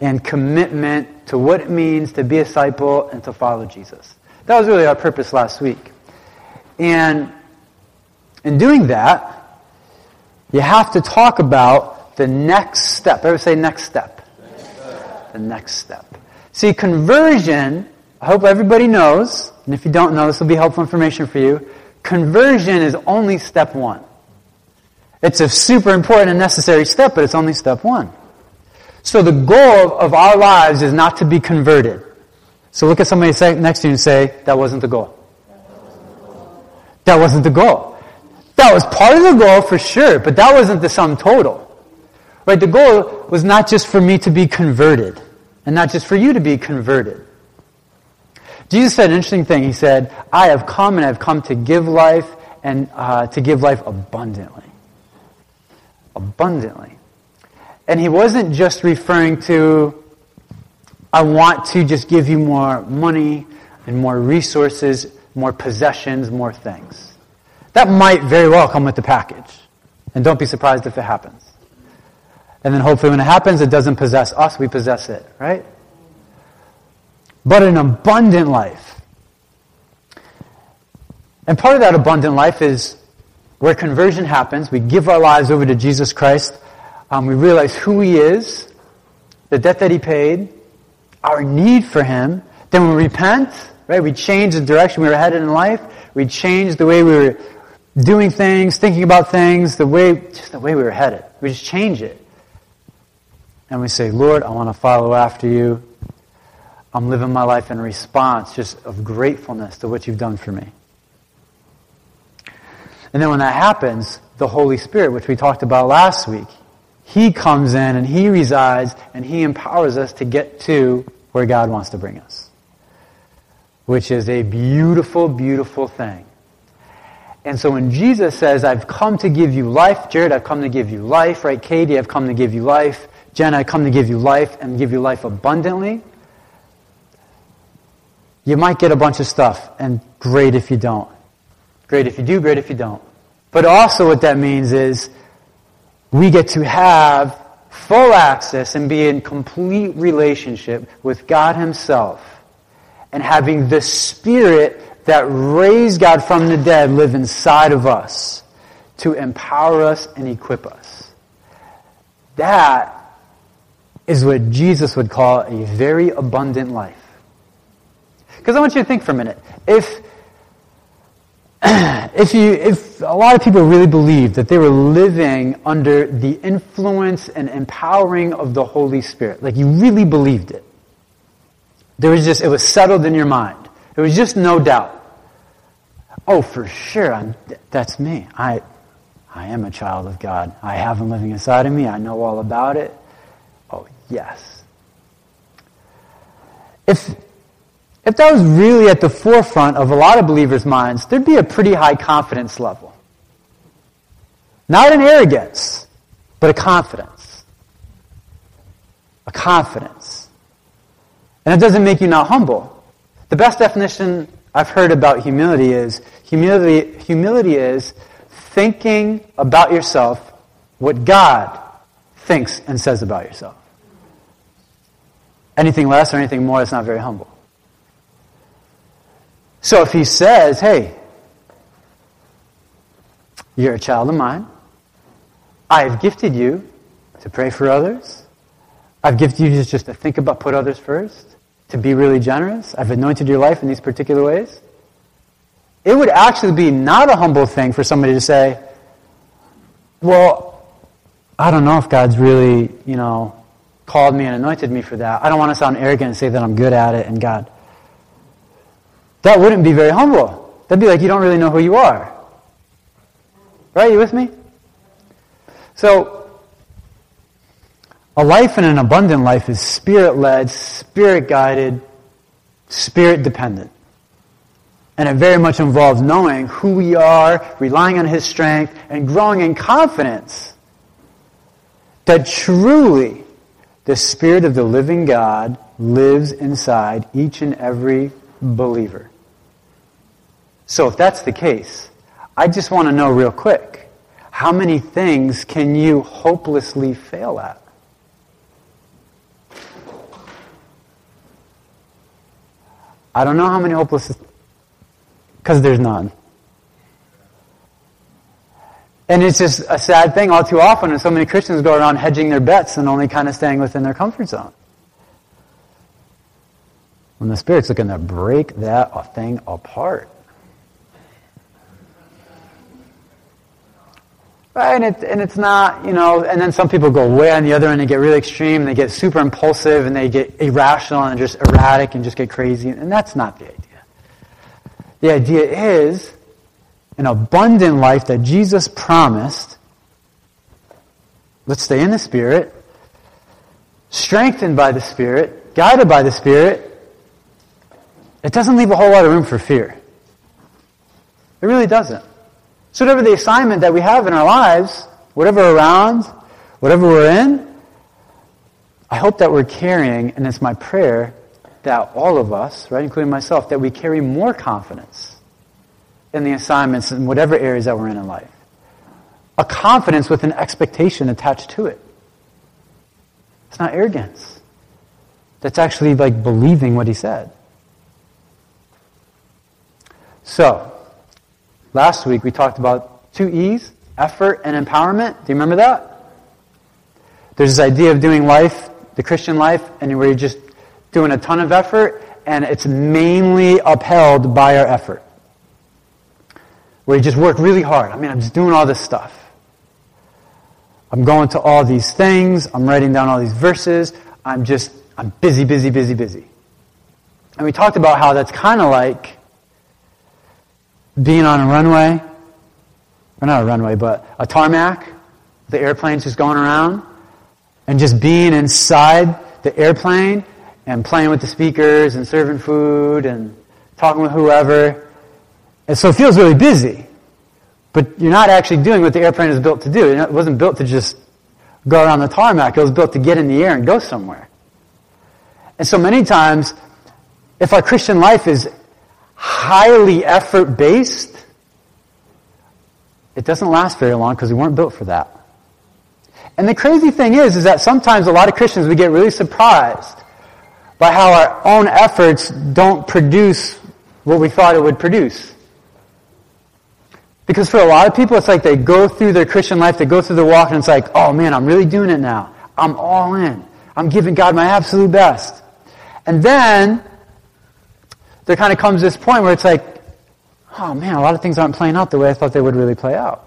and commitment to what it means to be a disciple and to follow Jesus. That was really our purpose last week. And in doing that, you have to talk about the next step. Ever say next step? Next step. The next step. See, conversion, I hope everybody knows, and if you don't know, this will be helpful information for you. Conversion is only step one. It's a super important and necessary step, but it's only step one. So the goal of our lives is not to be converted. So look at somebody next to you and say, that wasn't the goal. That wasn't the goal. That was part of the goal for sure, but that wasn't the sum total. Right? The goal was not just for me to be converted, and not just for you to be converted. Jesus said an interesting thing. He said, I have come and I have come to give life and uh, to give life abundantly. Abundantly. And he wasn't just referring to, I want to just give you more money and more resources, more possessions, more things. That might very well come with the package. And don't be surprised if it happens. And then hopefully when it happens, it doesn't possess us, we possess it, right? But an abundant life. And part of that abundant life is where conversion happens. We give our lives over to Jesus Christ. Um, we realize who He is, the debt that He paid, our need for Him. Then we repent, right? We change the direction we were headed in life. We change the way we were doing things, thinking about things, the way, just the way we were headed. We just change it. And we say, Lord, I want to follow after you. I'm living my life in response just of gratefulness to what you've done for me. And then when that happens, the Holy Spirit, which we talked about last week, He comes in and He resides and He empowers us to get to where God wants to bring us. Which is a beautiful, beautiful thing. And so when Jesus says, I've come to give you life, Jared, I've come to give you life, right? Katie, I've come to give you life. Jen, I come to give you life and give you life abundantly. You might get a bunch of stuff, and great if you don't. Great if you do, great if you don't. But also what that means is we get to have full access and be in complete relationship with God Himself and having the Spirit that raised God from the dead live inside of us to empower us and equip us. That is what Jesus would call a very abundant life. Because I want you to think for a minute. If if you if a lot of people really believed that they were living under the influence and empowering of the Holy Spirit, like you really believed it. There was just it was settled in your mind. It was just no doubt. Oh, for sure, I'm, that's me. I I am a child of God. I have him living inside of me. I know all about it. Oh, yes. If if that was really at the forefront of a lot of believers' minds, there'd be a pretty high confidence level. Not an arrogance, but a confidence. A confidence. And it doesn't make you not humble. The best definition I've heard about humility is humility, humility is thinking about yourself what God thinks and says about yourself. Anything less or anything more is not very humble. So if he says, hey, you're a child of mine, I have gifted you to pray for others, I've gifted you just to think about, put others first, to be really generous, I've anointed your life in these particular ways, it would actually be not a humble thing for somebody to say, well, I don't know if God's really, you know, called me and anointed me for that. I don't want to sound arrogant and say that I'm good at it and God that wouldn't be very humble. That'd be like you don't really know who you are. Right? You with me? So, a life and an abundant life is spirit led, spirit guided, spirit dependent. And it very much involves knowing who we are, relying on His strength, and growing in confidence that truly the Spirit of the living God lives inside each and every believer. So if that's the case, I just want to know real quick how many things can you hopelessly fail at? I don't know how many hopeless, because there's none. And it's just a sad thing all too often and so many Christians go around hedging their bets and only kind of staying within their comfort zone. When the Spirit's looking to break that thing apart. Right, and, it, and it's not, you know, and then some people go way on the other end and get really extreme, and they get super impulsive, and they get irrational and just erratic and just get crazy, and that's not the idea. The idea is an abundant life that Jesus promised. Let's stay in the Spirit, strengthened by the Spirit, guided by the Spirit. It doesn't leave a whole lot of room for fear. It really doesn't. So whatever the assignment that we have in our lives, whatever around, whatever we're in, I hope that we're carrying, and it's my prayer that all of us, right, including myself, that we carry more confidence in the assignments in whatever areas that we're in in life. A confidence with an expectation attached to it. It's not arrogance. That's actually like believing what he said. So, Last week we talked about two E's, effort and empowerment. Do you remember that? There's this idea of doing life, the Christian life, and where you're just doing a ton of effort, and it's mainly upheld by our effort. Where you just work really hard. I mean, I'm just doing all this stuff. I'm going to all these things. I'm writing down all these verses. I'm just, I'm busy, busy, busy, busy. And we talked about how that's kind of like being on a runway, or not a runway, but a tarmac, the airplane's just going around, and just being inside the airplane and playing with the speakers and serving food and talking with whoever. And so it feels really busy. But you're not actually doing what the airplane is built to do. It wasn't built to just go around the tarmac. It was built to get in the air and go somewhere. And so many times, if our Christian life is highly effort based, it doesn't last very long because we weren't built for that. And the crazy thing is, is that sometimes a lot of Christians, we get really surprised by how our own efforts don't produce what we thought it would produce. Because for a lot of people, it's like they go through their Christian life, they go through their walk, and it's like, oh man, I'm really doing it now. I'm all in. I'm giving God my absolute best. And then, there kind of comes this point where it's like, oh man, a lot of things aren't playing out the way I thought they would really play out.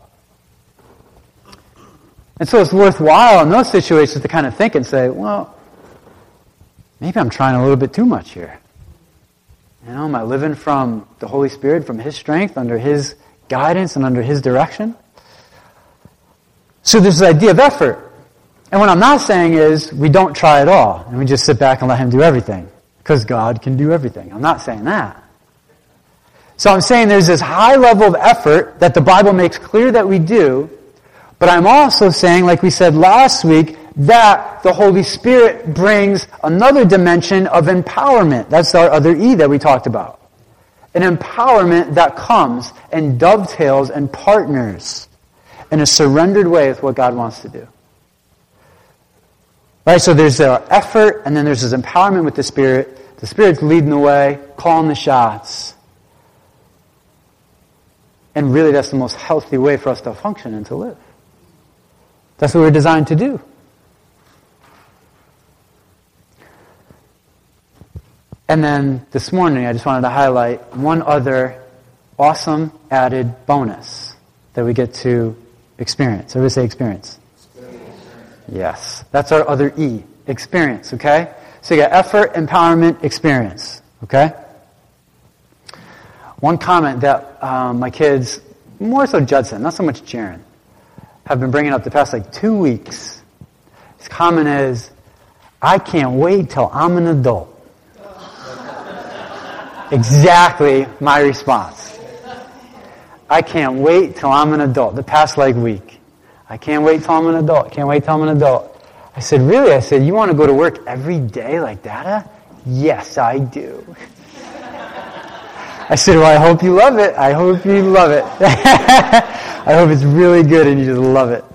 And so it's worthwhile in those situations to kind of think and say, well, maybe I'm trying a little bit too much here. You know, am I living from the Holy Spirit, from His strength, under His guidance, and under His direction? So there's this idea of effort. And what I'm not saying is we don't try at all, and we just sit back and let Him do everything because God can do everything. I'm not saying that. So I'm saying there's this high level of effort that the Bible makes clear that we do, but I'm also saying, like we said last week, that the Holy Spirit brings another dimension of empowerment. That's our other E that we talked about. An empowerment that comes and dovetails and partners in a surrendered way with what God wants to do. Right? So there's our effort, and then there's this empowerment with the Spirit. The Spirit's leading the way, calling the shots. And really, that's the most healthy way for us to function and to live. That's what we're designed to do. And then this morning, I just wanted to highlight one other awesome added bonus that we get to experience. Everybody say experience. Yes. That's our other E. Experience, okay? So you got effort, empowerment, experience. Okay? One comment that um, my kids, more so Judson, not so much Jaron, have been bringing up the past like two weeks. His comment is, I can't wait till I'm an adult. exactly my response. I can't wait till I'm an adult. The past like week. I can't wait till I'm an adult. Can't wait till I'm an adult. I said, Really? I said, You want to go to work every day like that? Yes, I do. I said, Well, I hope you love it. I hope you love it. I hope it's really good and you just love it.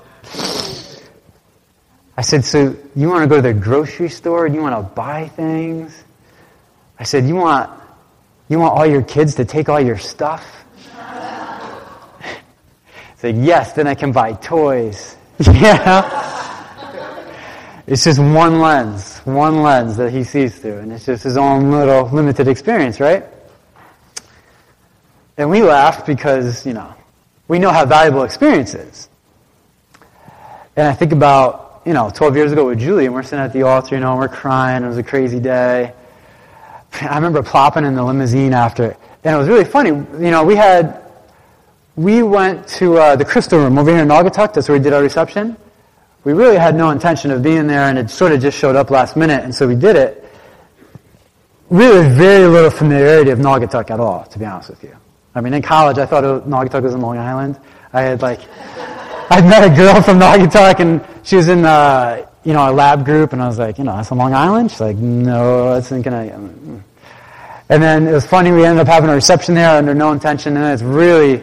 I said, So you want to go to the grocery store and you want to buy things? I said, You want You want all your kids to take all your stuff? Say, yes, then I can buy toys. yeah. It's just one lens, one lens that he sees through, and it's just his own little limited experience, right? And we laugh because, you know, we know how valuable experience is. And I think about, you know, 12 years ago with Julie, and we're sitting at the altar, you know, and we're crying. It was a crazy day. I remember plopping in the limousine after, and it was really funny. You know, we had, we went to uh, the Crystal Room over here in Naugatuck. That's where we did our reception we really had no intention of being there, and it sort of just showed up last minute, and so we did it. Really, very little familiarity of Naugatuck at all, to be honest with you. I mean, in college, I thought Naugatuck was in Long Island. I had like, I'd met a girl from Naugatuck, and she was in, uh, you know, a lab group, and I was like, you know, that's in Long Island. She's like, no, that's in Connecticut. And then it was funny. We ended up having a reception there under no intention, and it's really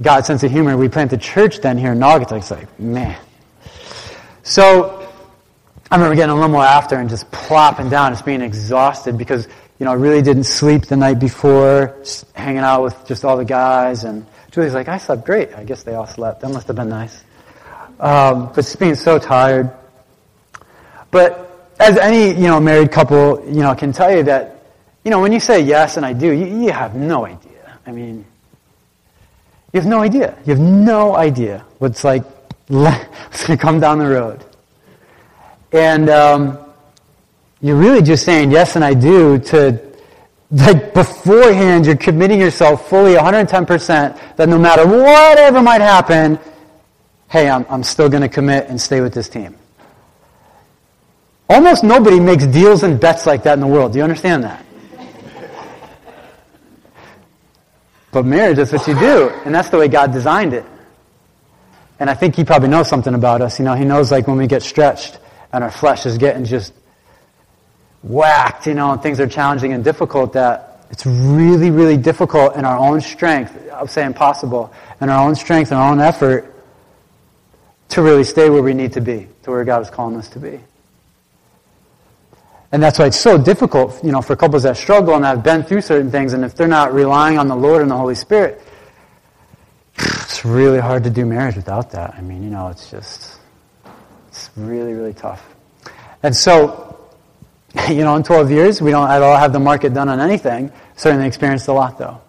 God's sense of humor. We planted church then here in Naugatuck. It's like, man, so I remember getting a limo after and just plopping down, just being exhausted because, you know, I really didn't sleep the night before, just hanging out with just all the guys. And Julie's like, I slept great. I guess they all slept. That must have been nice. Um, but just being so tired. But as any, you know, married couple, you know, can tell you that, you know, when you say yes and I do, you, you have no idea. I mean, you have no idea. You have no idea what's like it's going to come down the road. And um, you're really just saying yes and I do to, like beforehand, you're committing yourself fully 110% that no matter whatever might happen, hey, I'm, I'm still going to commit and stay with this team. Almost nobody makes deals and bets like that in the world. Do you understand that? But marriage, that's what you do. And that's the way God designed it. And I think he probably knows something about us. You know, he knows like when we get stretched and our flesh is getting just whacked, you know, and things are challenging and difficult that it's really, really difficult in our own strength. I'll say impossible. In our own strength and our own effort to really stay where we need to be, to where God is calling us to be. And that's why it's so difficult, you know, for couples that struggle and have been through certain things, and if they're not relying on the Lord and the Holy Spirit, it's really hard to do marriage without that. I mean, you know, it's just, it's really, really tough. And so, you know, in 12 years, we don't at all have the market done on anything. Certainly experienced a lot, though.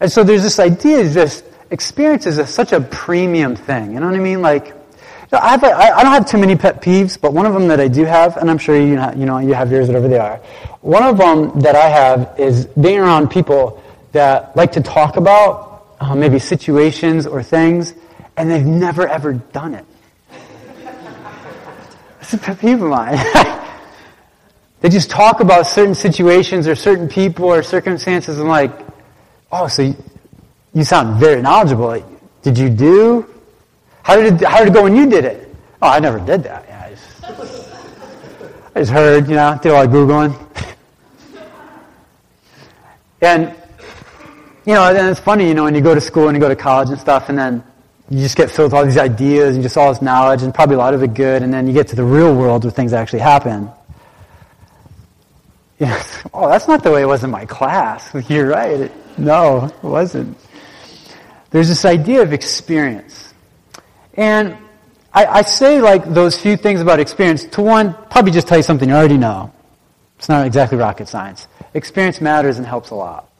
And so there's this idea, just experience is a, such a premium thing. You know what I mean? Like, know, I, have a, I don't have too many pet peeves, but one of them that I do have, and I'm sure you know, you know you have yours whatever they are. One of them that I have is being around people that like to talk about uh, maybe situations or things, and they've never ever done it. It's a pet peeve of mine. they just talk about certain situations or certain people or circumstances and like, oh, so you, you sound very knowledgeable. Did you do? How did it, how did it go when you did it? Oh, I never did that. Yeah, I, just, I just heard, you know, did a lot of Googling. and you know, and it's funny, you know, when you go to school and you go to college and stuff, and then you just get filled with all these ideas and just all this knowledge, and probably a lot of it good, and then you get to the real world where things actually happen. Yes. Oh, that's not the way it was in my class. You're right. It, no, it wasn't. There's this idea of experience. And I, I, say like those few things about experience to one, probably just tell you something you already know. It's not exactly rocket science. Experience matters and helps a lot.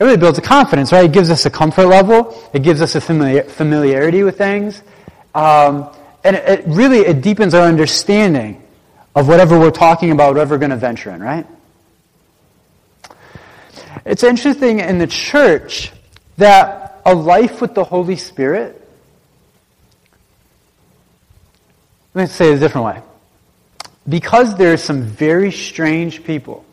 It really builds a confidence, right? It gives us a comfort level. It gives us a familiar, familiarity with things. Um, and it, it really, it deepens our understanding of whatever we're talking about, whatever we're going to venture in, right? It's interesting in the church that a life with the Holy Spirit, let me say it a different way. Because there's some very strange people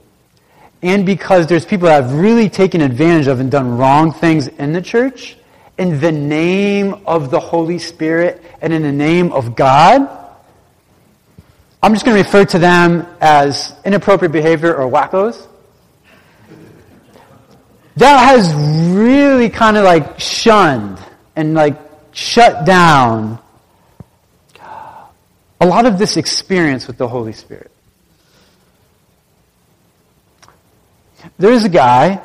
and because there's people that have really taken advantage of and done wrong things in the church, in the name of the Holy Spirit and in the name of God, I'm just going to refer to them as inappropriate behavior or wackos. That has really kind of like shunned and like shut down a lot of this experience with the Holy Spirit. There's a guy,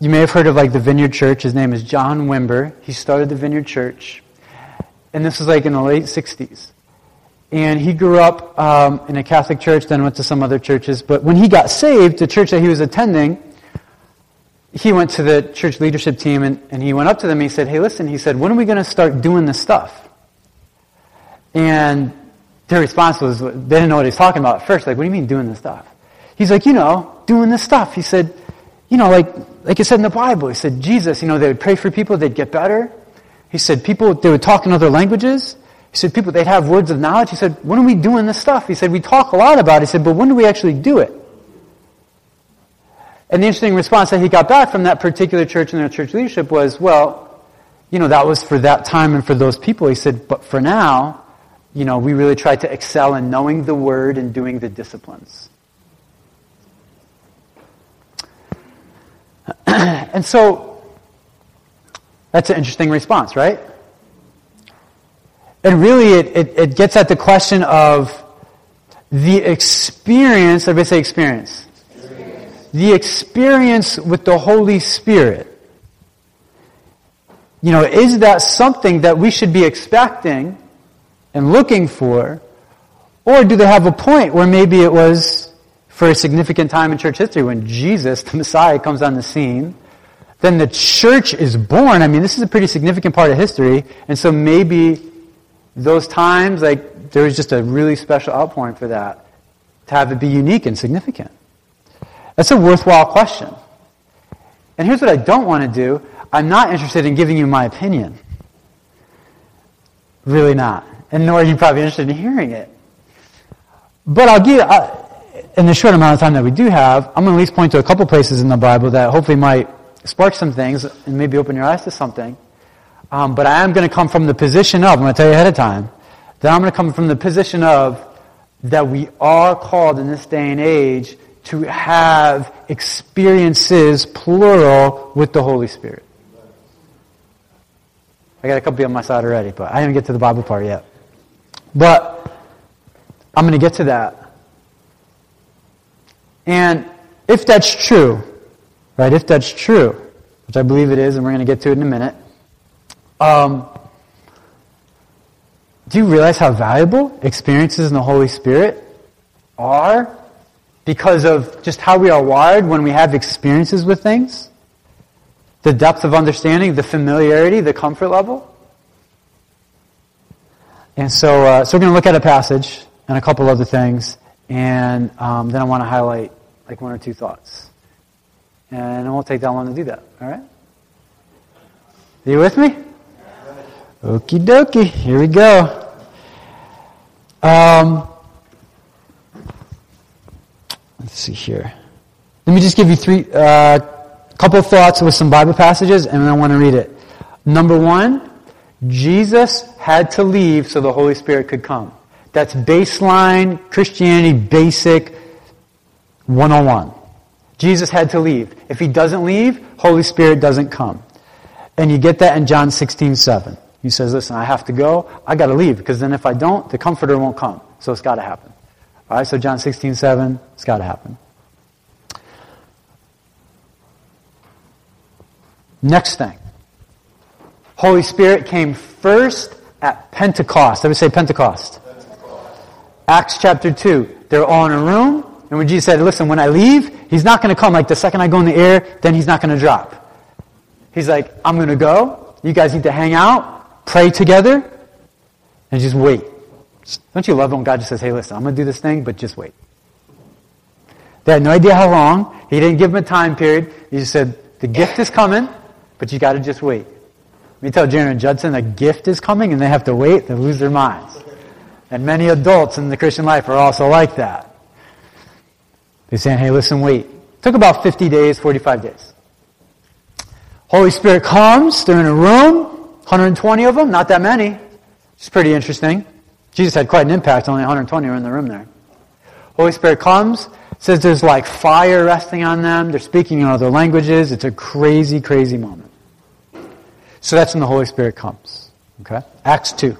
you may have heard of like the Vineyard Church. His name is John Wimber. He started the Vineyard Church. And this was like in the late 60s. And he grew up um, in a Catholic church, then went to some other churches. But when he got saved, the church that he was attending, he went to the church leadership team and, and he went up to them and he said, Hey, listen, he said, when are we going to start doing this stuff? And their response was, they didn't know what he was talking about at first. Like, what do you mean doing this stuff? He's like, you know, doing this stuff. He said, you know, like, like it said in the Bible, he said, Jesus, you know, they would pray for people, they'd get better. He said, people, they would talk in other languages. He said, people, they'd have words of knowledge. He said, when are we doing this stuff? He said, we talk a lot about it. He said, but when do we actually do it? And the interesting response that he got back from that particular church and their church leadership was, well, you know, that was for that time and for those people. He said, but for now, you know, we really try to excel in knowing the word and doing the disciplines. and so, that's an interesting response, right? And really, it, it, it gets at the question of the experience, everybody say experience. experience. The experience with the Holy Spirit. You know, is that something that we should be expecting and looking for? Or do they have a point where maybe it was for a significant time in church history when Jesus, the Messiah, comes on the scene? Then the church is born. I mean, this is a pretty significant part of history. And so maybe those times, like, there was just a really special outpouring for that to have it be unique and significant. That's a worthwhile question. And here's what I don't want to do I'm not interested in giving you my opinion. Really not. And nor are you probably interested in hearing it. But I'll give, uh, in the short amount of time that we do have, I'm going to at least point to a couple places in the Bible that hopefully might spark some things and maybe open your eyes to something. Um, but I am going to come from the position of, I'm going to tell you ahead of time, that I'm going to come from the position of that we are called in this day and age to have experiences, plural, with the Holy Spirit. I got a couple on my side already, but I didn't get to the Bible part yet. But I'm going to get to that. And if that's true, right, if that's true, which I believe it is, and we're going to get to it in a minute, um, do you realize how valuable experiences in the Holy Spirit are because of just how we are wired when we have experiences with things? The depth of understanding, the familiarity, the comfort level? And so, uh, so we're going to look at a passage and a couple other things, and um, then I want to highlight like one or two thoughts. And it won't take that long to do that, all right? Are you with me? Okie dokie, here we go. Um, let's see here. Let me just give you three, uh, couple thoughts with some Bible passages, and then I want to read it. Number one, Jesus had to leave so the Holy Spirit could come. That's baseline Christianity, basic 101. Jesus had to leave. If he doesn't leave, Holy Spirit doesn't come. And you get that in John 16, 7. He says, listen, I have to go. I got to leave because then if I don't, the comforter won't come. So it's got to happen. All right, so John 16, 7, it's got to happen. Next thing. Holy Spirit came first at Pentecost. Let me say Pentecost. Pentecost. Acts chapter 2. They're all in a room. And when Jesus said, listen, when I leave, he's not going to come like the second I go in the air, then he's not going to drop. He's like, I'm going to go. You guys need to hang out pray together, and just wait. Don't you love when God just says, hey, listen, I'm going to do this thing, but just wait. They had no idea how long. He didn't give them a time period. He just said, the gift is coming, but you got to just wait. Me tell Jaron and Judson, a gift is coming, and they have to wait, they lose their minds. And many adults in the Christian life are also like that. They're saying, hey, listen, wait. It took about 50 days, 45 days. Holy Spirit comes, they're in a room, 120 of them? Not that many. It's pretty interesting. Jesus had quite an impact. Only 120 were in the room there. Holy Spirit comes, says there's like fire resting on them. They're speaking in other languages. It's a crazy, crazy moment. So that's when the Holy Spirit comes. Okay? Acts 2.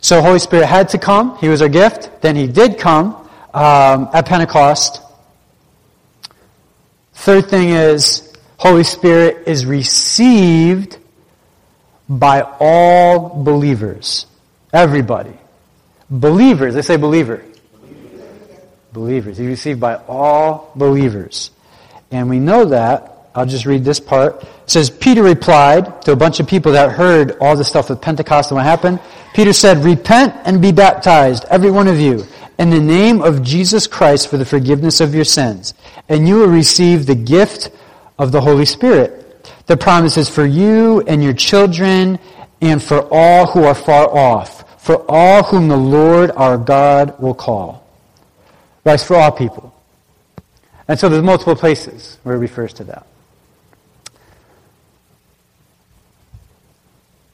So Holy Spirit had to come. He was our gift. Then he did come um, at Pentecost. Third thing is, Holy Spirit is received by all believers. Everybody. Believers. They say believer. Believers. He's received by all believers. And we know that. I'll just read this part. It says, Peter replied to a bunch of people that heard all the stuff with Pentecost and what happened. Peter said, Repent and be baptized, every one of you, in the name of Jesus Christ for the forgiveness of your sins, and you will receive the gift of the Holy Spirit. The promise is for you and your children and for all who are far off, for all whom the Lord our God will call. Right, for all people. And so there's multiple places where it refers to that.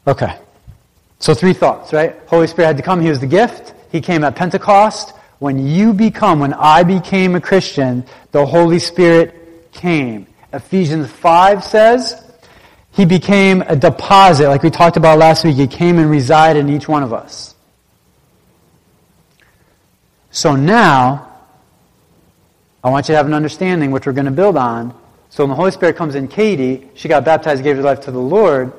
Okay. So three thoughts, right? Holy Spirit had to come. He was the gift. He came at Pentecost. When you become, when I became a Christian, the Holy Spirit came. Ephesians 5 says, He became a deposit, like we talked about last week. He came and resided in each one of us. So now, I want you to have an understanding, which we're going to build on. So when the Holy Spirit comes in Katie, she got baptized, gave her life to the Lord.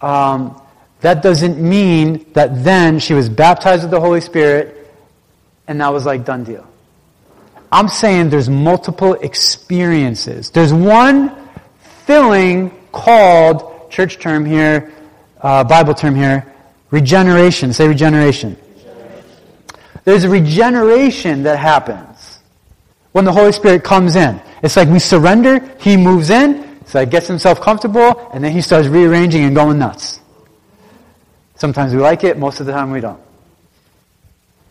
Um, that doesn't mean that then she was baptized with the Holy Spirit and that was like done deal. I'm saying there's multiple experiences. There's one filling called, church term here, uh, Bible term here, regeneration. Say regeneration. regeneration. There's a regeneration that happens when the Holy Spirit comes in. It's like we surrender, He moves in, so He gets Himself comfortable, and then He starts rearranging and going nuts. Sometimes we like it, most of the time we don't.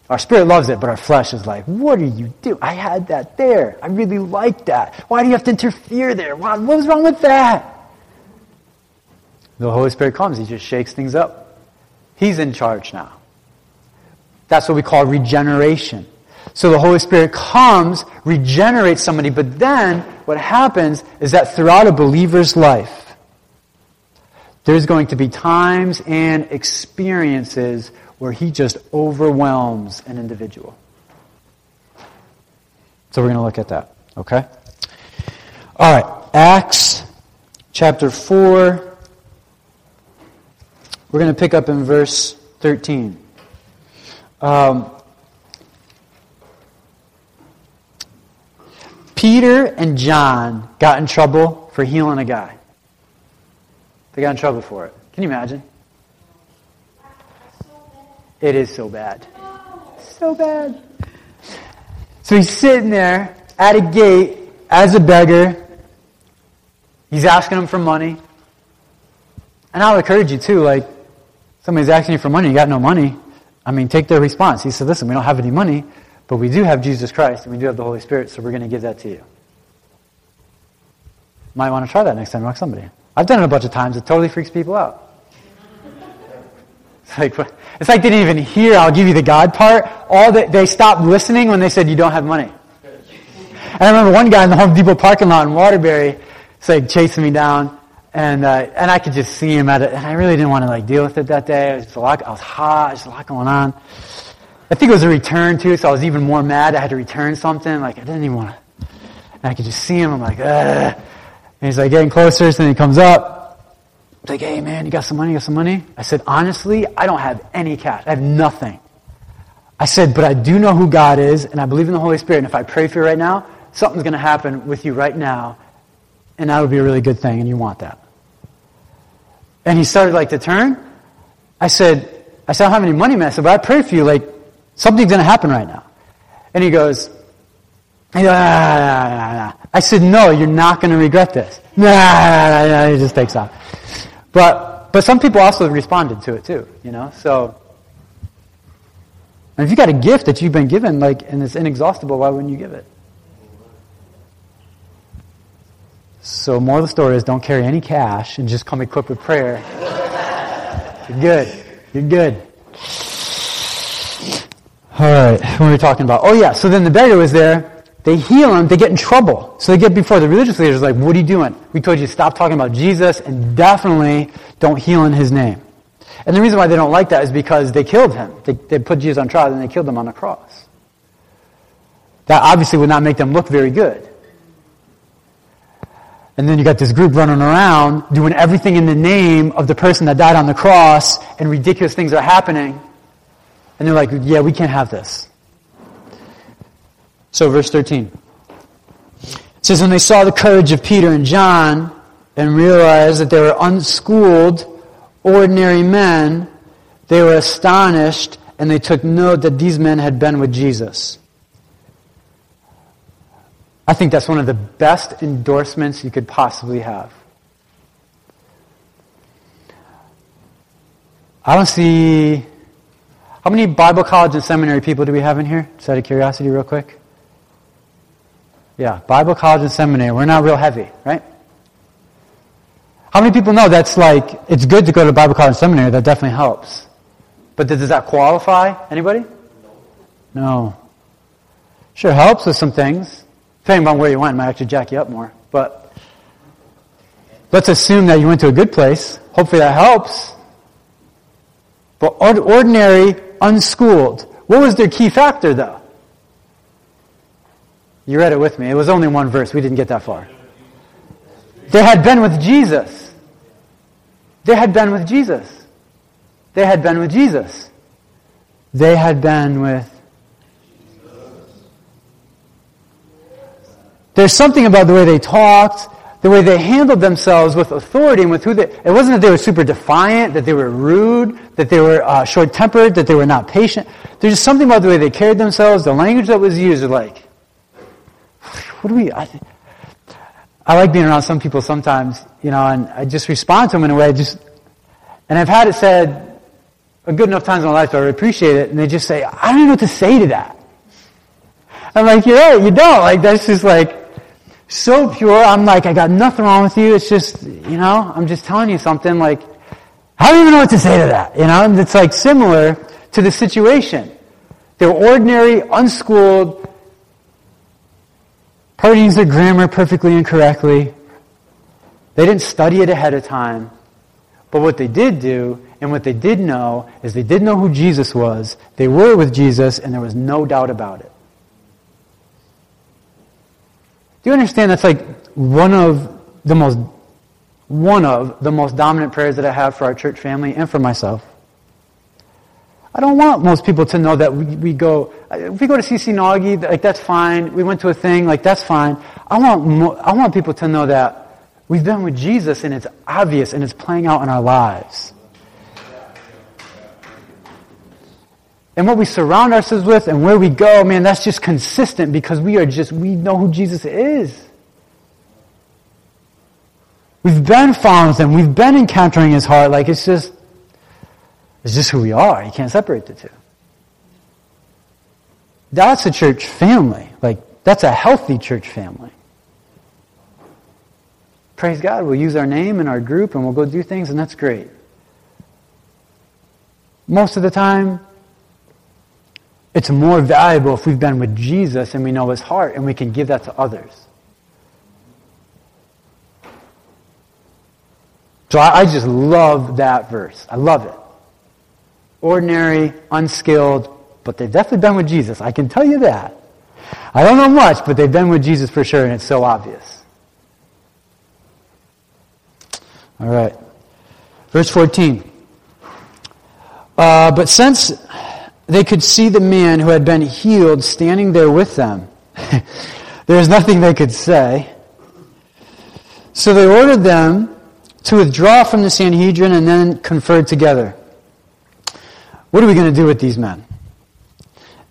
Our spirit loves it, but our flesh is like, what are you doing? I had that there. I really like that. Why do you have to interfere there? What was wrong with that? The Holy Spirit comes, He just shakes things up. He's in charge now. That's what we call regeneration. So the Holy Spirit comes, regenerates somebody, but then what happens is that throughout a believer's life, there's going to be times and experiences where he just overwhelms an individual. So we're going to look at that, okay? All right, Acts chapter 4. We're going to pick up in verse 13. Um, Peter and John got in trouble for healing a guy. They got in trouble for it. Can you imagine? It is so bad. So bad. So he's sitting there at a gate as a beggar. He's asking him for money. And I'll encourage you too, like, somebody's asking you for money, you got no money. I mean, take their response. He said, listen, we don't have any money, but we do have Jesus Christ and we do have the Holy Spirit, so we're going to give that to you. Might want to try that next time you ask somebody. I've done it a bunch of times. It totally freaks people out. It's like, it's like they didn't even hear, I'll give you the God part. All that, they stopped listening when they said you don't have money. And I remember one guy in the Home Depot parking lot in Waterbury, it's like chasing me down. And, uh, and I could just see him at it. And I really didn't want to like deal with it that day. It was a lot, I was hot. There's a lot going on. I think it was a return too, so I was even more mad. I had to return something. Like I didn't even want to. And I could just see him. I'm like, Ugh. And he's like getting closer, so then he comes up. He's like, hey man, you got some money? You got some money? I said, honestly, I don't have any cash. I have nothing. I said, but I do know who God is, and I believe in the Holy Spirit, and if I pray for you right now, something's going to happen with you right now, and that would be a really good thing, and you want that. And he started like to turn. I said, I said, I don't have any money, man. I said, but I pray for you, like, something's going to happen right now. And he goes, Nah, nah, nah, I said, no, you're not going to regret this. Nah, nah, nah, He just takes off. But, but some people also responded to it too, you know, so. And if you got a gift that you've been given, like, and it's inexhaustible, why wouldn't you give it? So, more of the story is don't carry any cash and just come equipped with prayer. You're good. You're good. All right, what were we talking about? Oh, yeah, so then the beggar was there. They heal him, they get in trouble. So they get before the religious leaders like, what are you doing? We told you to stop talking about Jesus and definitely don't heal in his name. And the reason why they don't like that is because they killed him. They, they put Jesus on trial and they killed him on the cross. That obviously would not make them look very good. And then you got this group running around doing everything in the name of the person that died on the cross, and ridiculous things are happening. And they're like, yeah, we can't have this. So, verse 13. It says, When they saw the courage of Peter and John and realized that they were unschooled, ordinary men, they were astonished and they took note that these men had been with Jesus. I think that's one of the best endorsements you could possibly have. I don't see. How many Bible college and seminary people do we have in here? Just out of curiosity, real quick. Yeah, Bible college and seminary. We're not real heavy, right? How many people know that's like, it's good to go to Bible college and seminary, that definitely helps. But does that qualify? Anybody? No. Sure helps with some things. Depending on where you went, might actually jack you up more. But let's assume that you went to a good place. Hopefully that helps. But ordinary, unschooled. What was their key factor, though? You read it with me. It was only one verse. We didn't get that far. They had been with Jesus. They had been with Jesus. They had been with Jesus. They had been with There's something about the way they talked, the way they handled themselves with authority and with who they, it wasn't that they were super defiant, that they were rude, that they were uh, short-tempered, that they were not patient. There's just something about the way they carried themselves, the language that was used, like, what do we, I, I like being around some people sometimes, you know, and I just respond to them in a way, just, and I've had it said a good enough times in my life that I appreciate it, and they just say, I don't know what to say to that. I'm like, you're right, you don't. Like, that's just like, so pure. I'm like, I got nothing wrong with you. It's just, you know, I'm just telling you something. Like, I don't even know what to say to that. You know, and it's like similar to the situation. They're ordinary, unschooled, probably use their grammar perfectly incorrectly. They didn't study it ahead of time. But what they did do, and what they did know, is they did know who Jesus was. They were with Jesus, and there was no doubt about it. Do you understand that's like one of the most one of the most dominant prayers that I have for our church family and for myself? I don't want most people to know that we, we go, if we go to CC Nagy, like that's fine. We went to a thing, like that's fine. I want, I want people to know that we've been with Jesus and it's obvious and it's playing out in our lives. and what we surround ourselves with and where we go, man, that's just consistent because we are just, we know who Jesus is. We've been following him. We've been encountering his heart. Like it's just, it's just who we are. You can't separate the two. That's a church family. Like, that's a healthy church family. Praise God. We'll use our name and our group and we'll go do things, and that's great. Most of the time, it's more valuable if we've been with Jesus and we know his heart and we can give that to others. So I, I just love that verse. I love it. Ordinary, unskilled, but they've definitely been with Jesus. I can tell you that. I don't know much, but they've been with Jesus for sure, and it's so obvious. All right. Verse 14. Uh, but since they could see the man who had been healed standing there with them. there was nothing they could say. So they ordered them to withdraw from the Sanhedrin and then conferred together. What are we going to do with these men?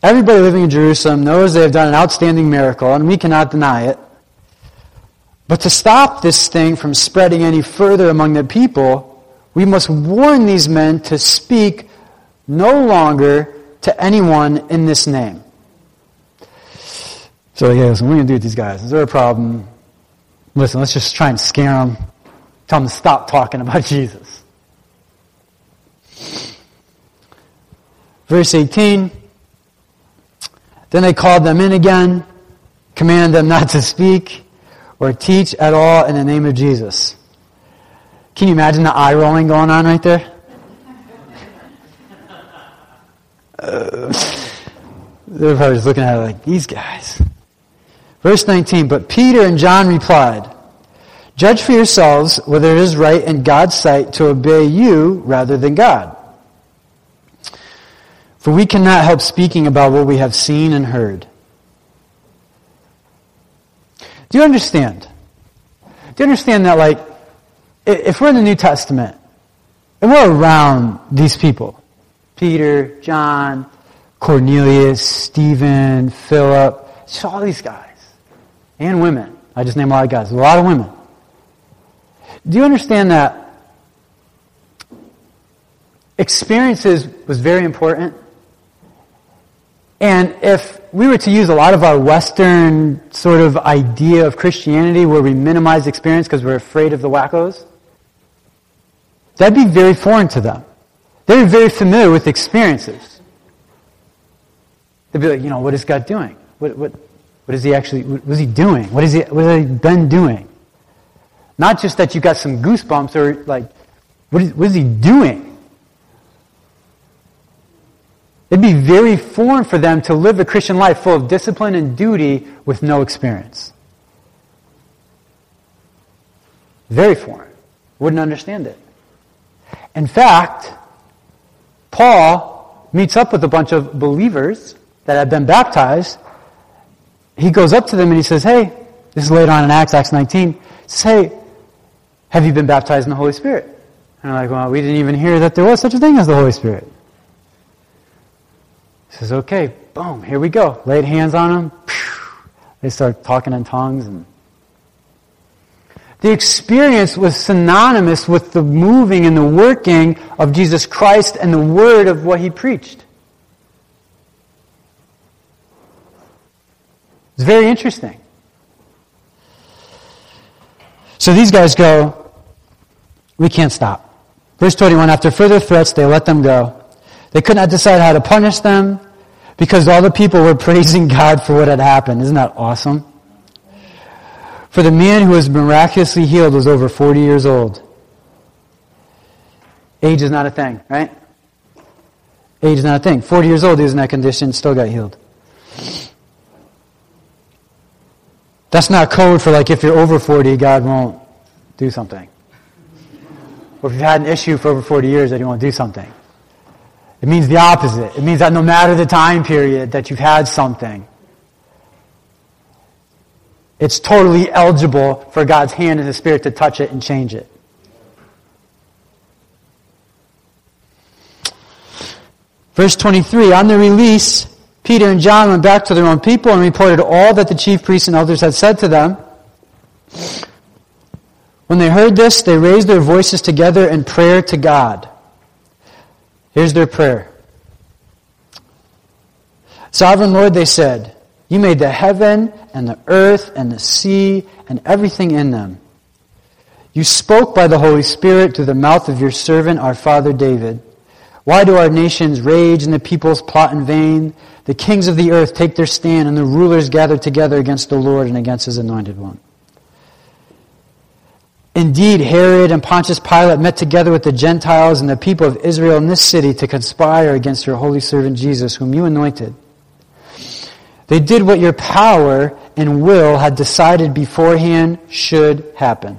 Everybody living in Jerusalem knows they have done an outstanding miracle, and we cannot deny it. But to stop this thing from spreading any further among the people, we must warn these men to speak no longer to anyone in this name. So, yeah, listen, what are we going to do with these guys? Is there a problem? Listen, let's just try and scare them. Tell them to stop talking about Jesus. Verse 18. Then they called them in again, commanded them not to speak or teach at all in the name of Jesus. Can you imagine the eye rolling going on right there? uh, they're probably just looking at it like, these guys. Verse 19, but Peter and John replied, Judge for yourselves whether it is right in God's sight to obey you rather than God. For we cannot help speaking about what we have seen and heard. Do you understand? Do you understand that, like, if we're in the New Testament and we're around these people, Peter, John, Cornelius, Stephen, Philip, just all these guys, and women. I just named a lot of guys, a lot of women. Do you understand that experiences was very important? And if we were to use a lot of our Western sort of idea of Christianity where we minimize experience because we're afraid of the wackos, that'd be very foreign to them. They're very familiar with experiences. They'd be like, you know, what is God doing? What, what, what is he actually, what is he doing? What, is he, what has he been doing? Not just that you got some goosebumps or like, what is, what is he doing? It'd be very foreign for them to live a Christian life full of discipline and duty with no experience. Very foreign. Wouldn't understand it. In fact, Paul meets up with a bunch of believers that have been baptized. He goes up to them and he says, Hey, this is later on in Acts, Acts 19. Say, Hey, have you been baptized in the Holy Spirit? And they're like, Well, we didn't even hear that there was such a thing as the Holy Spirit. Says, Okay, boom, here we go. Laid hands on them. They start talking in tongues and the experience was synonymous with the moving and the working of Jesus Christ and the word of what he preached. It's very interesting. So these guys go, we can't stop. Verse 21, after further threats, they let them go. They could not decide how to punish them because all the people were praising God for what had happened. Isn't that awesome? For the man who was miraculously healed was over 40 years old. Age is not a thing, right? Age is not a thing. 40 years old, he was in that condition, still got healed. That's not code for like if you're over 40, God won't do something. Or if you've had an issue for over 40 years that he won't do something. It means the opposite. It means that no matter the time period that you've had something, it's totally eligible for God's hand and His Spirit to touch it and change it. Verse 23 On the release, Peter and John went back to their own people and reported all that the chief priests and elders had said to them. When they heard this, they raised their voices together in prayer to God. Here's their prayer Sovereign Lord, they said, you made the heaven and the earth and the sea and everything in them. You spoke by the Holy Spirit through the mouth of your servant, our father David. Why do our nations rage and the peoples plot in vain? The kings of the earth take their stand and the rulers gather together against the Lord and against his anointed one. Indeed, Herod and Pontius Pilate met together with the Gentiles and the people of Israel in this city to conspire against your holy servant Jesus, whom you anointed. They did what your power and will had decided beforehand should happen.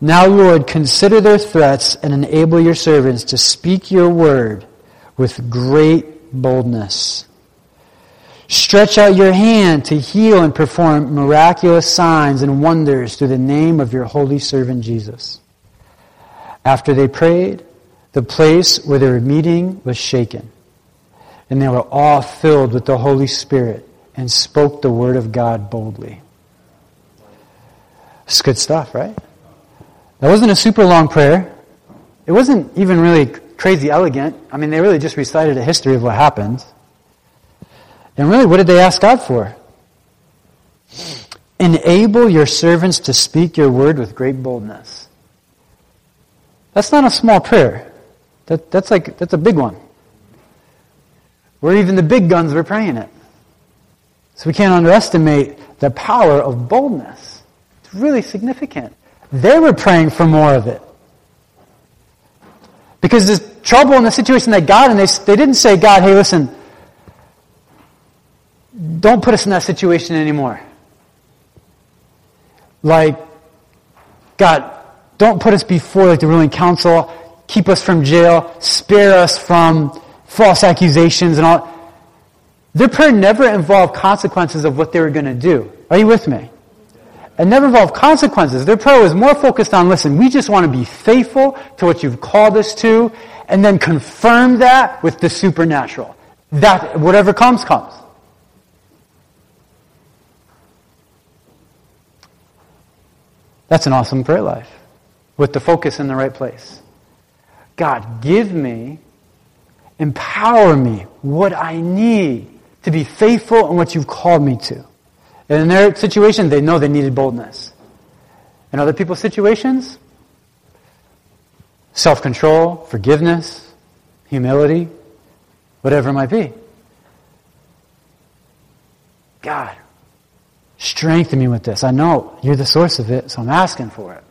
Now, Lord, consider their threats and enable your servants to speak your word with great boldness. Stretch out your hand to heal and perform miraculous signs and wonders through the name of your holy servant Jesus. After they prayed, the place where they were meeting was shaken and they were all filled with the Holy Spirit and spoke the word of God boldly. It's good stuff, right? That wasn't a super long prayer. It wasn't even really crazy elegant. I mean, they really just recited a history of what happened. And really, what did they ask God for? Enable your servants to speak your word with great boldness. That's not a small prayer. That, that's like, that's a big one. Where even the big guns were praying it. So we can't underestimate the power of boldness. It's really significant. They were praying for more of it. Because there's trouble in the situation that God, and they, they didn't say, God, hey, listen, don't put us in that situation anymore. Like, God, don't put us before like the ruling council. Keep us from jail. Spare us from false accusations and all. Their prayer never involved consequences of what they were going to do. Are you with me? It never involved consequences. Their prayer was more focused on, listen, we just want to be faithful to what you've called us to, and then confirm that with the supernatural. That, whatever comes, comes. That's an awesome prayer life with the focus in the right place. God, give me, empower me what I need to be faithful in what you've called me to. And in their situation, they know they needed boldness. In other people's situations, self control, forgiveness, humility, whatever it might be. God, strengthen me with this. I know you're the source of it, so I'm asking for it.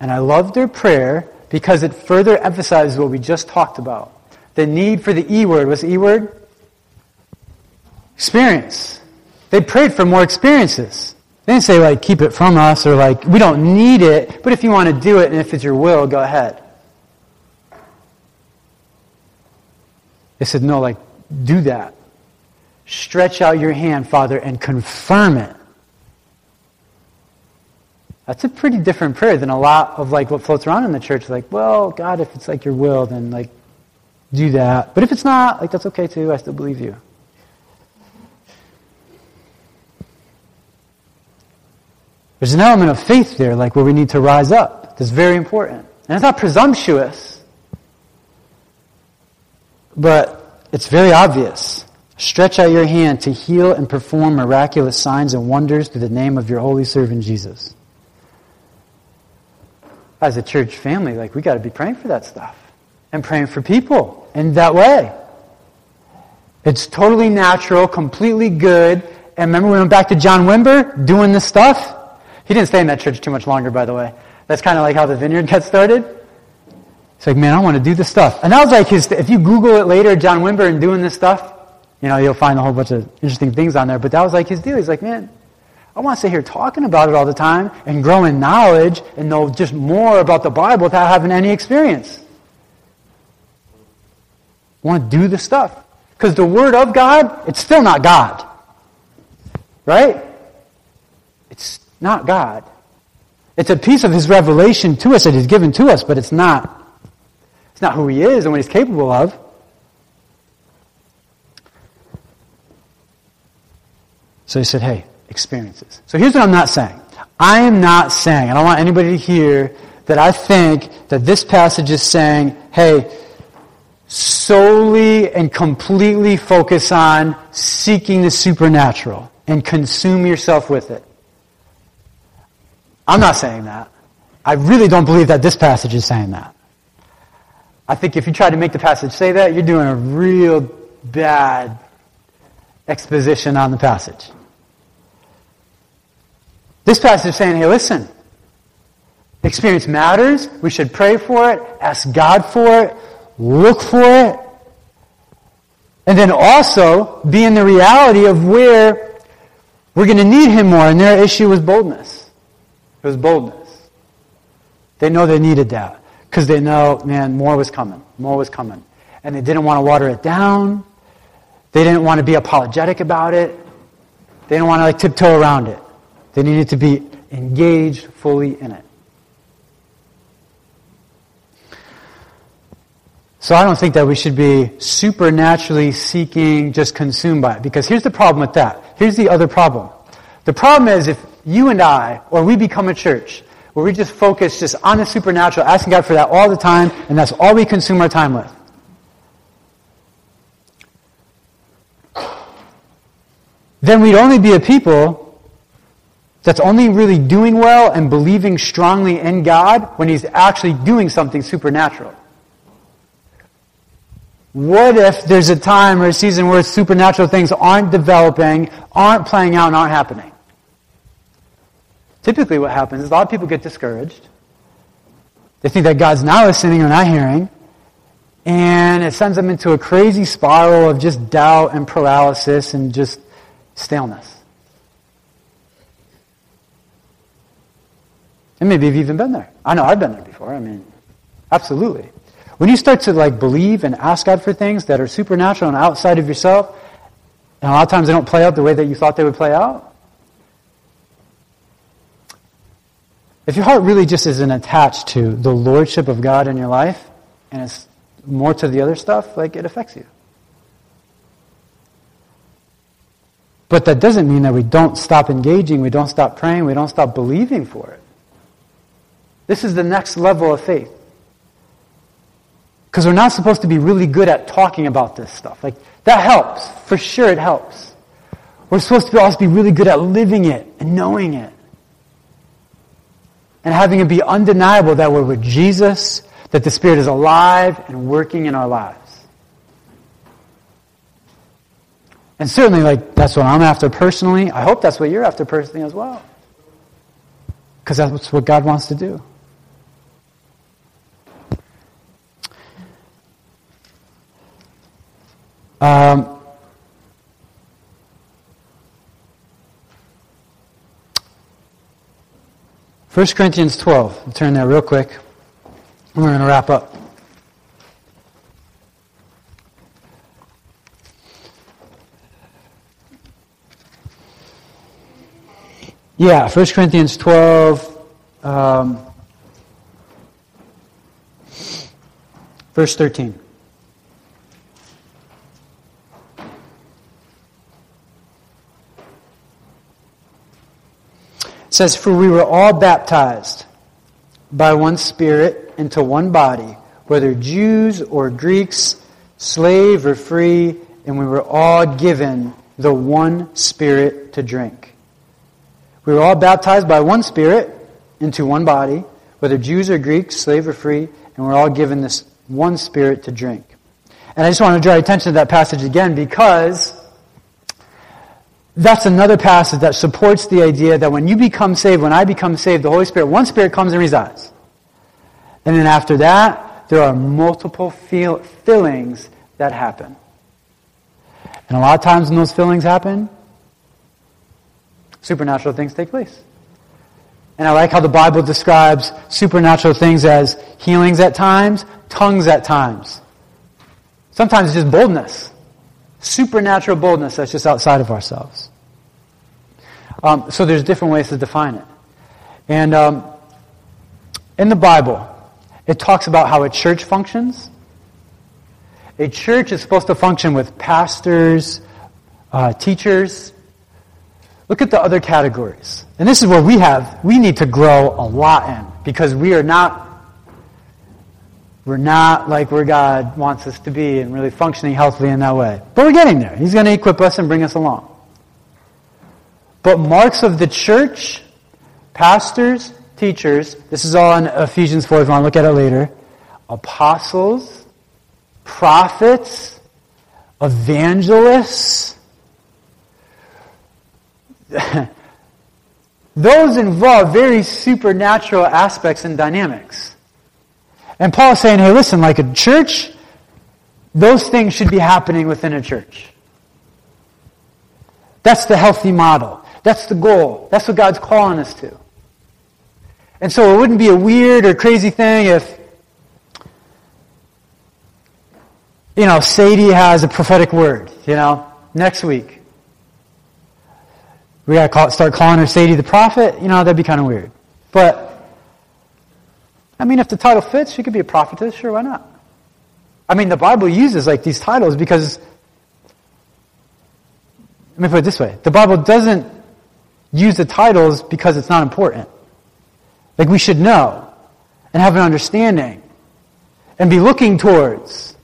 And I love their prayer because it further emphasizes what we just talked about. The need for the E word. What's the E word? Experience. They prayed for more experiences. They didn't say, like, keep it from us or, like, we don't need it, but if you want to do it and if it's your will, go ahead. They said, no, like, do that. Stretch out your hand, Father, and confirm it. That's a pretty different prayer than a lot of like what floats around in the church. Like, well, God, if it's like your will, then like do that. But if it's not, like that's okay too. I still believe you. There's an element of faith there, like where we need to rise up. That's very important. And it's not presumptuous, but it's very obvious. Stretch out your hand to heal and perform miraculous signs and wonders through the name of your holy servant Jesus. As a church family, like we got to be praying for that stuff and praying for people in that way. It's totally natural, completely good. And remember we went back to John Wimber doing this stuff? He didn't stay in that church too much longer, by the way. That's kind of like how the vineyard got started. He's like, man, I want to do this stuff. And that was like his, if you Google it later, John Wimber and doing this stuff, you know, you'll find a whole bunch of interesting things on there. But that was like his deal. He's like, man, I want to sit here talking about it all the time and grow in knowledge and know just more about the Bible without having any experience. I want to do the stuff. Because the Word of God, it's still not God. Right? It's not God. It's a piece of His revelation to us that He's given to us, but it's not. It's not who He is and what He's capable of. So he said, hey, experiences. So here's what I'm not saying. I am not saying, I don't want anybody to hear that I think that this passage is saying, hey, solely and completely focus on seeking the supernatural and consume yourself with it. I'm not saying that. I really don't believe that this passage is saying that. I think if you try to make the passage say that, you're doing a real bad exposition on the passage. This passage is saying, hey, listen, experience matters. We should pray for it, ask God for it, look for it, and then also be in the reality of where we're going to need Him more. And their issue was boldness. It was boldness. They know they needed that because they know, man, more was coming. More was coming. And they didn't want to water it down. They didn't want to be apologetic about it. They didn't want to like tiptoe around it. They needed to be engaged fully in it. So I don't think that we should be supernaturally seeking, just consumed by it. Because here's the problem with that. Here's the other problem. The problem is if you and I, or we become a church, where we just focus just on the supernatural, asking God for that all the time, and that's all we consume our time with. then we'd only be a people that's only really doing well and believing strongly in God when he's actually doing something supernatural. What if there's a time or a season where supernatural things aren't developing, aren't playing out, and aren't happening? Typically, what happens is a lot of people get discouraged. They think that God's not listening or not hearing. And it sends them into a crazy spiral of just doubt and paralysis and just staleness. And maybe you've even been there. I know I've been there before. I mean, absolutely. When you start to like believe and ask God for things that are supernatural and outside of yourself, and a lot of times they don't play out the way that you thought they would play out. If your heart really just isn't attached to the lordship of God in your life, and it's more to the other stuff, like it affects you. But that doesn't mean that we don't stop engaging, we don't stop praying, we don't stop believing for it. This is the next level of faith. Because we're not supposed to be really good at talking about this stuff. Like, that helps. For sure, it helps. We're supposed to also be really good at living it and knowing it. And having it be undeniable that we're with Jesus, that the Spirit is alive and working in our lives. And certainly, like, that's what I'm after personally. I hope that's what you're after personally as well. Because that's what God wants to do. Um, First Corinthians 12. I'll turn there real quick. We're going to wrap up. Yeah, 1 Corinthians 12, um, verse 13. Says, For we were all baptized by one Spirit into one body, whether Jews or Greeks, slave or free, and we were all given the one Spirit to drink. We were all baptized by one Spirit into one body, whether Jews or Greeks, slave or free, and we're all given this one Spirit to drink. And I just want to draw attention to that passage again because that's another passage that supports the idea that when you become saved, when I become saved, the Holy Spirit, one Spirit comes and resides. And then after that, there are multiple feel, fillings that happen. And a lot of times when those fillings happen, supernatural things take place. And I like how the Bible describes supernatural things as healings at times, tongues at times. Sometimes it's just boldness. Supernatural boldness that's just outside of ourselves. Um, so there's different ways to define it. And um, in the Bible, it talks about how a church functions. A church is supposed to function with pastors, uh, teachers, Look at the other categories. And this is where we have, we need to grow a lot in because we are not, we're not like where God wants us to be and really functioning healthily in that way. But we're getting there. He's going to equip us and bring us along. But marks of the church, pastors, teachers, this is all in Ephesians 4 if you want to look at it later. Apostles, prophets, evangelists, those involve very supernatural aspects and dynamics. And Paul's saying, hey, listen, like a church, those things should be happening within a church. That's the healthy model. That's the goal. That's what God's calling us to. And so it wouldn't be a weird or crazy thing if, you know, Sadie has a prophetic word, you know, next week. We got to start calling her Sadie the prophet. You know, that'd be kind of weird. But, I mean, if the title fits, she could be a prophetess. Sure, why not? I mean, the Bible uses like these titles because, let me put it this way. The Bible doesn't use the titles because it's not important. Like we should know and have an understanding and be looking towards.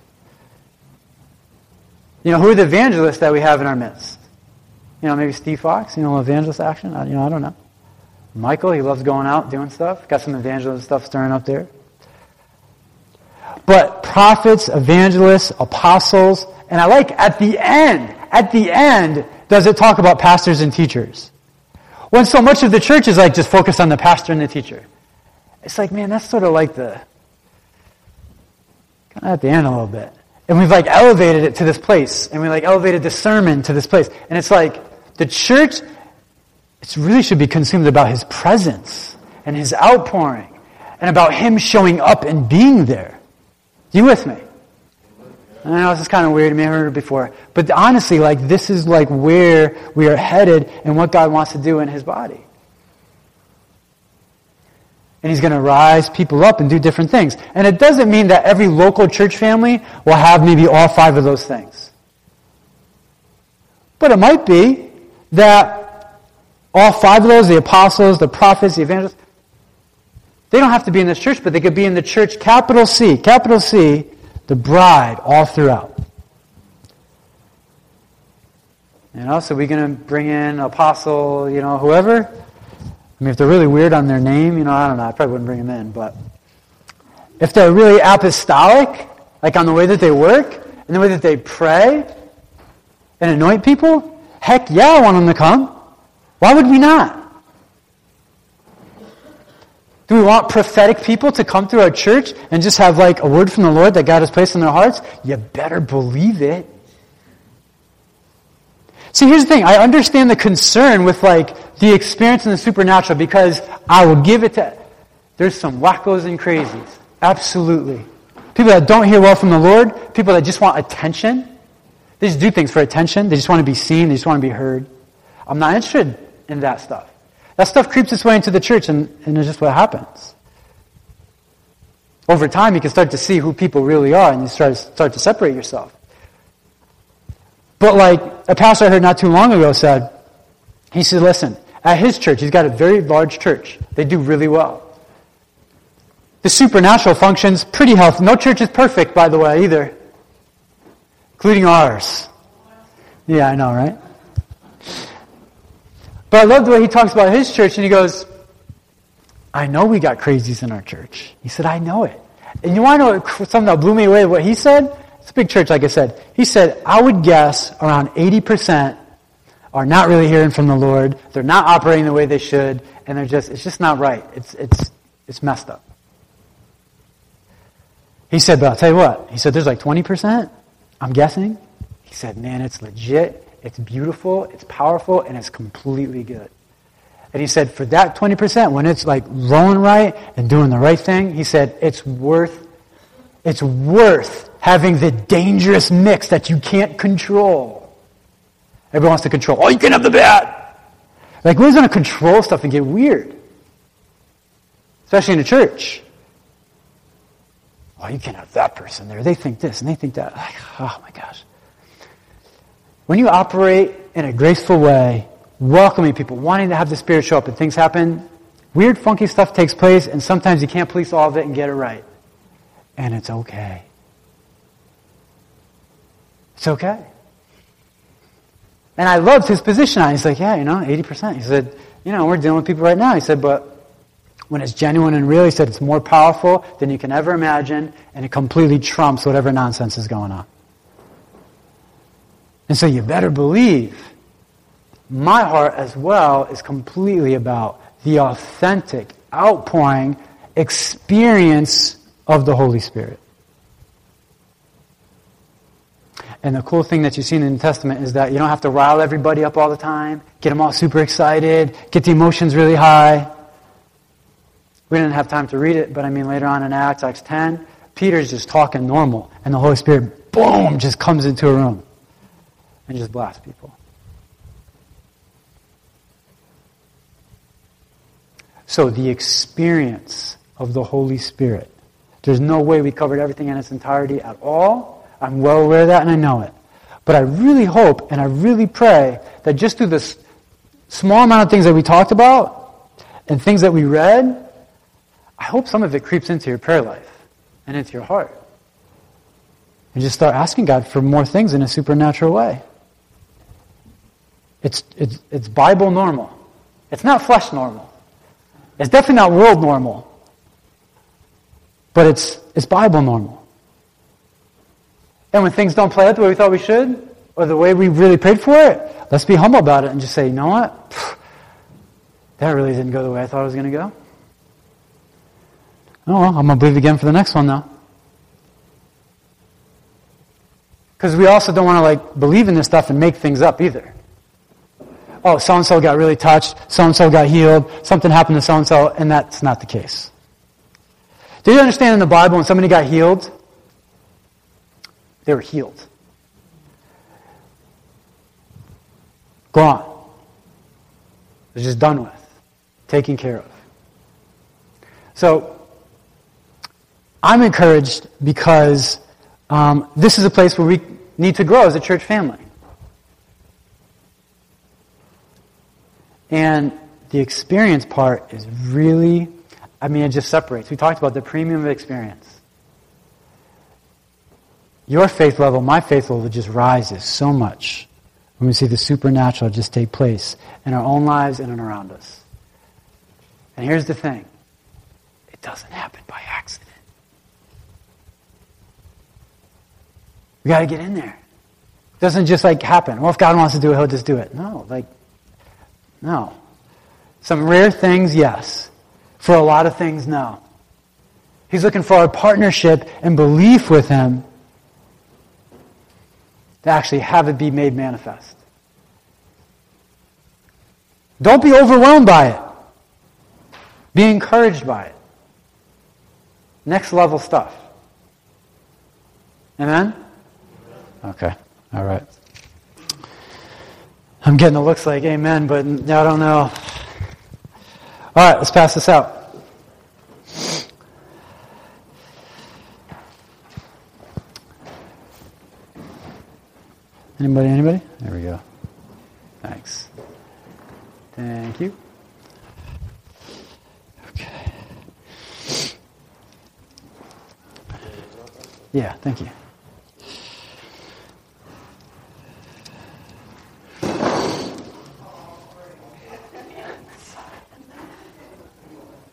You know, who are the evangelists that we have in our midst? You know, maybe Steve Fox, you know, evangelist action. You know, I don't know. Michael, he loves going out doing stuff. Got some evangelist stuff stirring up there. But prophets, evangelists, apostles, and I like at the end, at the end, does it talk about pastors and teachers? When so much of the church is like just focused on the pastor and the teacher. It's like, man, that's sort of like the, kind of at the end a little bit. And we've like elevated it to this place. And we like elevated the sermon to this place. And it's like, the church, it really should be consumed about his presence and His outpouring and about Him showing up and being there. You with me? I know this is kind of weird. I may have heard it before. But honestly, like, this is like where we are headed and what God wants to do in His body. And He's going to rise people up and do different things. And it doesn't mean that every local church family will have maybe all five of those things. But it might be that all five of those, the apostles, the prophets, the evangelists, they don't have to be in this church, but they could be in the church, capital C, capital C, the bride, all throughout. You know, so we're going to bring in apostle, you know, whoever. I mean, if they're really weird on their name, you know, I don't know, I probably wouldn't bring them in, but if they're really apostolic, like on the way that they work, and the way that they pray, and anoint people, heck yeah, I want them to come. Why would we not? Do we want prophetic people to come through our church and just have like a word from the Lord that God has placed in their hearts? You better believe it. See, here's the thing. I understand the concern with like the experience in the supernatural because I will give it to, there's some wackos and crazies. Absolutely. People that don't hear well from the Lord, people that just want attention. They just do things for attention. They just want to be seen. They just want to be heard. I'm not interested that stuff. That stuff creeps its way into the church, and, and it's just what happens. Over time, you can start to see who people really are, and you start, to start to separate yourself. But like a pastor I heard not too long ago said, he said, listen, at his church, he's got a very large church. They do really well. The supernatural functions pretty healthy. No church is perfect, by the way, either, including ours. Yeah, I know, right? But I love the way he talks about his church, and he goes, I know we got crazies in our church. He said, I know it. And you want to know something that blew me away? What he said? It's a big church, like I said. He said, I would guess around 80% are not really hearing from the Lord. They're not operating the way they should, and they're just, it's just not right. It's, it's, it's messed up. He said, but I'll tell you what. He said, there's like 20%, I'm guessing. He said, man, it's legit. It's beautiful, it's powerful, and it's completely good. And he said, for that 20%, when it's like rolling right and doing the right thing, he said, it's worth, it's worth having the dangerous mix that you can't control. Everyone wants to control. Oh, you can have the bad. Like, we're going to control stuff and get weird. Especially in a church. Oh, you can't have that person there. They think this and they think that. Like, oh my gosh. When you operate in a graceful way, welcoming people, wanting to have the Spirit show up and things happen, weird, funky stuff takes place, and sometimes you can't police all of it and get it right. And it's okay. It's okay. And I loved his position on it. He's like, yeah, you know, 80%. He said, you know, we're dealing with people right now. He said, but when it's genuine and real, he said, it's more powerful than you can ever imagine, and it completely trumps whatever nonsense is going on. And so you better believe my heart as well is completely about the authentic outpouring experience of the Holy Spirit. And the cool thing that you see in the New Testament is that you don't have to rile everybody up all the time, get them all super excited, get the emotions really high. We didn't have time to read it, but I mean later on in Acts, Acts 10, Peter's just talking normal, and the Holy Spirit, boom, just comes into a room and just blast people. So, the experience of the Holy Spirit. There's no way we covered everything in its entirety at all. I'm well aware of that and I know it. But I really hope and I really pray that just through this small amount of things that we talked about and things that we read, I hope some of it creeps into your prayer life and into your heart. And just start asking God for more things in a supernatural way. It's, it's, it's Bible normal. It's not flesh normal. It's definitely not world normal. But it's, it's Bible normal. And when things don't play out the way we thought we should, or the way we really prayed for it, let's be humble about it and just say, you know what? That really didn't go the way I thought it was going to go. Oh, well, I'm going to believe again for the next one now. Because we also don't want to like believe in this stuff and make things up either. Oh, so and so got really touched, so and so got healed, something happened to so and so, and that's not the case. Do you understand in the Bible when somebody got healed? They were healed. Gone. It's just done with, taken care of. So, I'm encouraged because um, this is a place where we need to grow as a church family. And the experience part is really, I mean, it just separates. We talked about the premium of experience. Your faith level, my faith level just rises so much when we see the supernatural just take place in our own lives and around us. And here's the thing it doesn't happen by accident. We got to get in there. It doesn't just like happen. Well, if God wants to do it, He'll just do it. No, like, no. Some rare things, yes. For a lot of things, no. He's looking for our partnership and belief with Him to actually have it be made manifest. Don't be overwhelmed by it. Be encouraged by it. Next level stuff. Amen? Okay. All right. I'm getting the looks like amen, but I don't know. All right, let's pass this out. Anybody, anybody? There we go. Thanks. Thank you. Okay. Yeah, thank you.